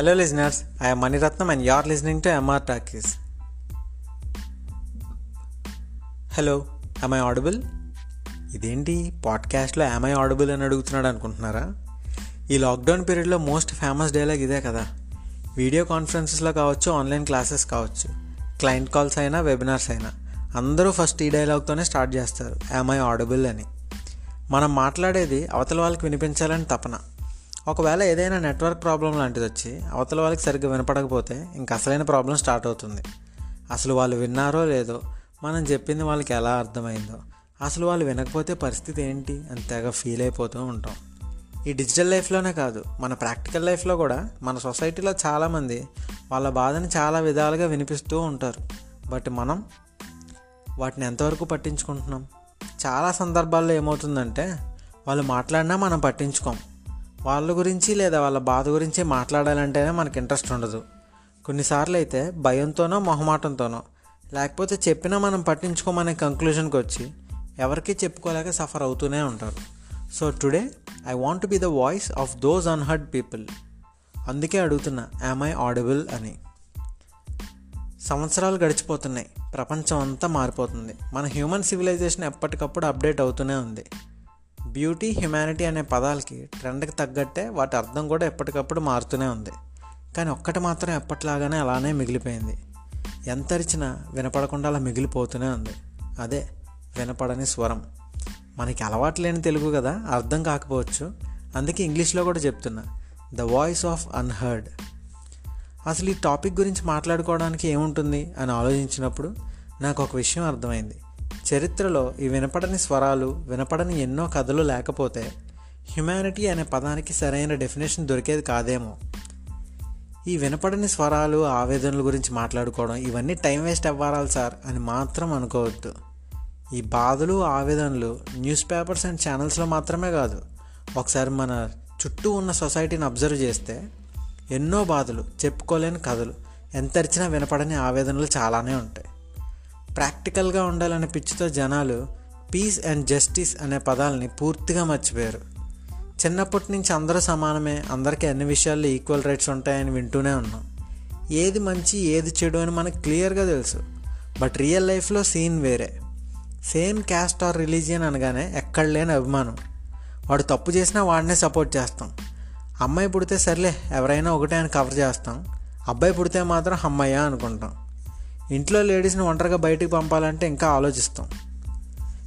Hello, listeners. I am Maniratnam, and you're listening to MR Talkies. Hello I audible audible ఇదేంటి? పాడ్కాస్ట్లో I audible audible అని అడుగుతున్నాడు అనుకుంటున్నారా? ఈ లాక్డౌన్ పీరియడ్లో మోస్ట్ ఫేమస్ డైలాగ్ ఇదే కదా. వీడియో కాన్ఫరెన్సెస్లో కావచ్చు ఆన్లైన్ క్లాసెస్ కావచ్చు. క్లయింట్ కాల్స్ అయినా వెబినార్స్ అయినా. అందరూ ఫస్ట్ ఈ డైలాగ్తోనే స్టార్ట్ చేస్తారు. ఐ ఆడబుల్ ఆడిబుల్ అని. మనం మాట్లాడేది అవతల వాళ్ళకి వినిపించాలని తపన. ఒకవేళ ఏదైనా నెట్వర్క్ ప్రాబ్లం లాంటిది వచ్చి అవతల వాళ్ళకి సరిగ్గా వినపడకపోతే ఇంక అసలైన ప్రాబ్లం స్టార్ట్ అవుతుంది. అసలు వాళ్ళు విన్నారో లేదో మనం చెప్పింది వాళ్ళకి ఎలా అర్థమైందో అసలు వాళ్ళు వినకపోతే పరిస్థితి ఏంటి అని తెగ ఫీల్ అయిపోతూ ఉంటాం. ఈ డిజిటల్ లైఫ్లోనే కాదు మన ప్రాక్టికల్ లైఫ్లో కూడా మన సొసైటీలో చాలామంది వాళ్ళ బాధని చాలా విధాలుగా వినిపిస్తూ ఉంటారు. బట్ మనం వాటిని ఎంతవరకు పట్టించుకుంటున్నాం? చాలా సందర్భాల్లో ఏమవుతుందంటే వాళ్ళు మాట్లాడినా మనం పట్టించుకోం. వాళ్ళ గురించి లేదా వాళ్ళ బాధ గురించి మాట్లాడాలంటేనే మనకి ఇంట్రెస్ట్ ఉండదు. కొన్నిసార్లు అయితే భయంతోనో మొహమాటంతోనో లేకపోతే చెప్పినా మనం పట్టించుకోమనే కంక్లూషన్కి వచ్చి ఎవరికీ చెప్పుకోలేక సఫర్ అవుతూనే ఉంటారు. So today I want be the voice of those unheard people. అందుకే అడుగుతున్నా యామ్ ఐ ఆడిబుల్ అని. సంవత్సరాలు గడిచిపోతున్నాయి. ప్రపంచం అంతా మారిపోతుంది. మన హ్యూమన్ సివిలైజేషన్ ఎప్పటికప్పుడు అప్డేట్ అవుతూనే ఉంది. బ్యూటీ హ్యుమానిటీ అనే పదాలకి ట్రెండ్కి తగ్గట్టే వాటి అర్థం కూడా ఎప్పటికప్పుడు మారుతూనే ఉంది. కానీ ఒక్కటి మాత్రం ఎప్పటిలాగానే అలానే మిగిలిపోయింది. ఎంత అరిచినా వినపడకుండా అలా మిగిలిపోతూనే ఉంది. అదే వినపడని స్వరం. మనకి అలవాటు లేని తెలుగు కదా అర్థం కాకపోవచ్చు. అందుకే ఇంగ్లీష్లో కూడా చెప్తున్నా ద వాయిస్ ఆఫ్ అన్హర్డ్. అసలు ఈ టాపిక్ గురించి మాట్లాడుకోవడానికి ఏముంటుంది అని ఆలోచించినప్పుడు నాకు ఒక విషయం అర్థమైంది. చరిత్రలో ఈ వినపడని స్వరాలు వినపడని ఎన్నో కథలు లేకపోతే హ్యుమానిటీ అనే పదానికి సరైన డెఫినేషన్ దొరికేది కాదేమో. ఈ వినపడని స్వరాలు ఆవేదనల గురించి మాట్లాడుకోవడం ఇవన్నీ టైం వేస్ట్ అవ్వాలి సార్ అని మాత్రం అనుకోవద్దు. ఈ బాధలు ఆవేదనలు న్యూస్ పేపర్స్ అండ్ ఛానల్స్లో మాత్రమే కాదు. ఒకసారి మన చుట్టూ ఉన్న సొసైటీని అబ్జర్వ్ చేస్తే ఎన్నో బాధలు చెప్పుకోలేని కథలు ఎంతరిచినా వినపడని ఆవేదనలు చాలానే ఉంటాయి. ప్రాక్టికల్గా ఉండాలనే పిచ్చితో జనాలు పీస్ అండ్ జస్టిస్ అనే పదాలని పూర్తిగా మర్చిపోయారు. చిన్నప్పటి నుంచి అందరూ సమానమే అందరికీ అన్ని విషయాల్లో ఈక్వల్ రైట్స్ ఉంటాయని వింటూనే ఉన్నాం. ఏది మంచి ఏది చెడు అని మనకు క్లియర్గా తెలుసు. బట్ రియల్ లైఫ్లో సీన్ వేరే. సేమ్ క్యాస్ట్ ఆర్ రిలీజియన్ అనగానే ఎక్కడ లేని అభిమానం. వాడు తప్పు చేసినా వాడినే సపోర్ట్ చేస్తాం. అమ్మాయి పుడితే సర్లే ఎవరైనా ఒకటే అని కవర్ చేస్తాం. అబ్బాయి పుడితే మాత్రం అమ్మాయ్యా అనుకుంటాం. ఇంట్లో లేడీస్ని ఒంటరిగా బయటికి పంపాలంటే ఇంకా ఆలోచిస్తాం.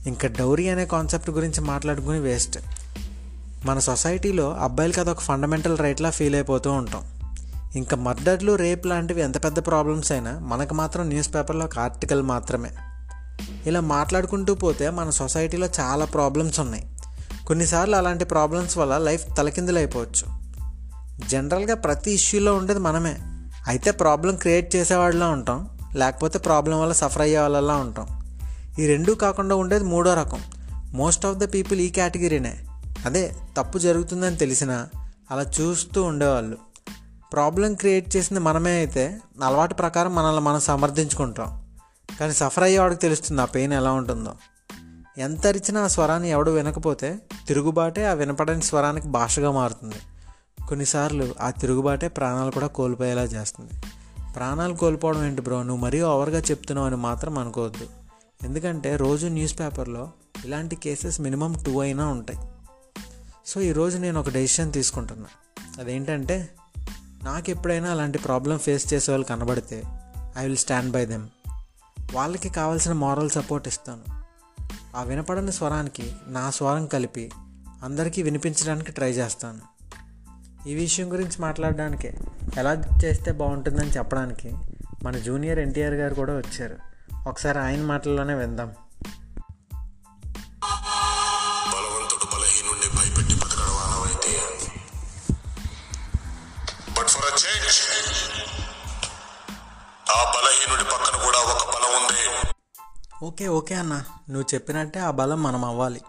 ఇంకా డౌరీ అనే కాన్సెప్ట్ గురించి మాట్లాడుకుని వేస్ట్. మన సొసైటీలో అబ్బాయిలకి అదొక ఫండమెంటల్ రైట్లా ఫీల్ అయిపోతూ ఉంటాం. ఇంకా మర్డర్లు రేప్ లాంటివి ఎంత పెద్ద ప్రాబ్లమ్స్ అయినా మనకు మాత్రం న్యూస్ పేపర్లో ఒక ఆర్టికల్ మాత్రమే. ఇలా మాట్లాడుకుంటూ పోతే మన సొసైటీలో చాలా ప్రాబ్లమ్స్ ఉన్నాయి. కొన్నిసార్లు అలాంటి ప్రాబ్లమ్స్ వల్ల లైఫ్ తలకిందులైపోవచ్చు. జనరల్గా ప్రతి ఇష్యూలో ఉండేది మనమే. అయితే ప్రాబ్లం క్రియేట్ చేసేవాళ్ళలా ఉంటాం. లేకపోతే ప్రాబ్లం వల్ల సఫర్ అయ్యే వాళ్ళలా ఉంటాం. ఈ రెండూ కాకుండా ఉండేది మూడో రకం. మోస్ట్ ఆఫ్ ద పీపుల్ ఈ కేటగిరీనే. అదే తప్పు జరుగుతుందని తెలిసినా అలా చూస్తూ ఉండేవాళ్ళు. ప్రాబ్లం క్రియేట్ చేసింది మనమే అయితే అలవాటు ప్రకారం మనల్ని మనం సమర్థించుకుంటాం. కానీ సఫర్ అయ్యేవాడికి తెలుస్తుంది ఆ పెయిన్ ఎలా ఉంటుందో. ఎంత అరిచినా ఆ స్వరాన్ని ఎవడు వినకపోతే తిరుగుబాటే ఆ వినపడని స్వరానికి భాషగా మారుతుంది. కొన్నిసార్లు ఆ తిరుగుబాటే ప్రాణాలు కూడా కోల్పోయేలా చేస్తుంది. ప్రాణాలు కోల్పోవడం ఏంటి బ్రో? నువ్వు మరీ ఓవర్గా చెప్తున్నావు అని మాత్రం అనుకోవద్దు. ఎందుకంటే రోజు న్యూస్ పేపర్లో ఇలాంటి కేసెస్ మినిమం టూ అయినా ఉంటాయి. సో ఈరోజు నేను ఒక డెసిషన్ తీసుకుంటున్నా. అదేంటంటే నాకు ఎప్పుడైనా అలాంటి ప్రాబ్లం ఫేస్ చేసే వాళ్ళు కనబడితే I will stand by them వాళ్ళకి కావాల్సిన మారల్ సపోర్ట్ ఇస్తాను. ఆ వినపడని స్వరానికి నా స్వరం కలిపి అందరికీ వినిపించడానికి ట్రై చేస్తాను. ఈ విషయం గురించి మాట్లాడడానికే. ఎలా చేస్తే బాగుంటుందని చెప్పడానికి మన జూనియర్ ఎన్టీఆర్ గారు కూడా వచ్చారు. ఒకసారి ఆయన మాటల్లోనే విందాం. బలవంతుడు బలహీనుణ్ణి భయపెట్టి బతకడం ఆనవాయితీ బట్ ఫర్ అ చేంజ్ ఆ బలహీనుడి పక్కన కూడా ఒక బలం ఉంది. ఓకే ఓకే అన్న. నువ్వు చెప్పినట్టే ఆ బలం మనం అవ్వాలి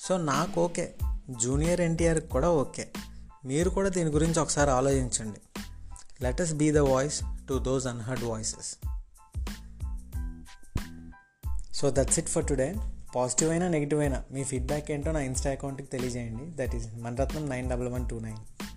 సో నాకు ఓకే. జూనియర్ ఎన్టీఆర్కి కూడా ఓకే. మీరు కూడా దీని గురించి ఒకసారి ఆలోచించండి. Let's be the voice to those unheard voices so that's it for today positive అయినా నెగిటివ్ అయినా మీ ఫీడ్బ్యాక్ ఏంటో నా ఇన్స్టా అకౌంట్కి తెలియజేయండి. That is Manratnam nine double one two nine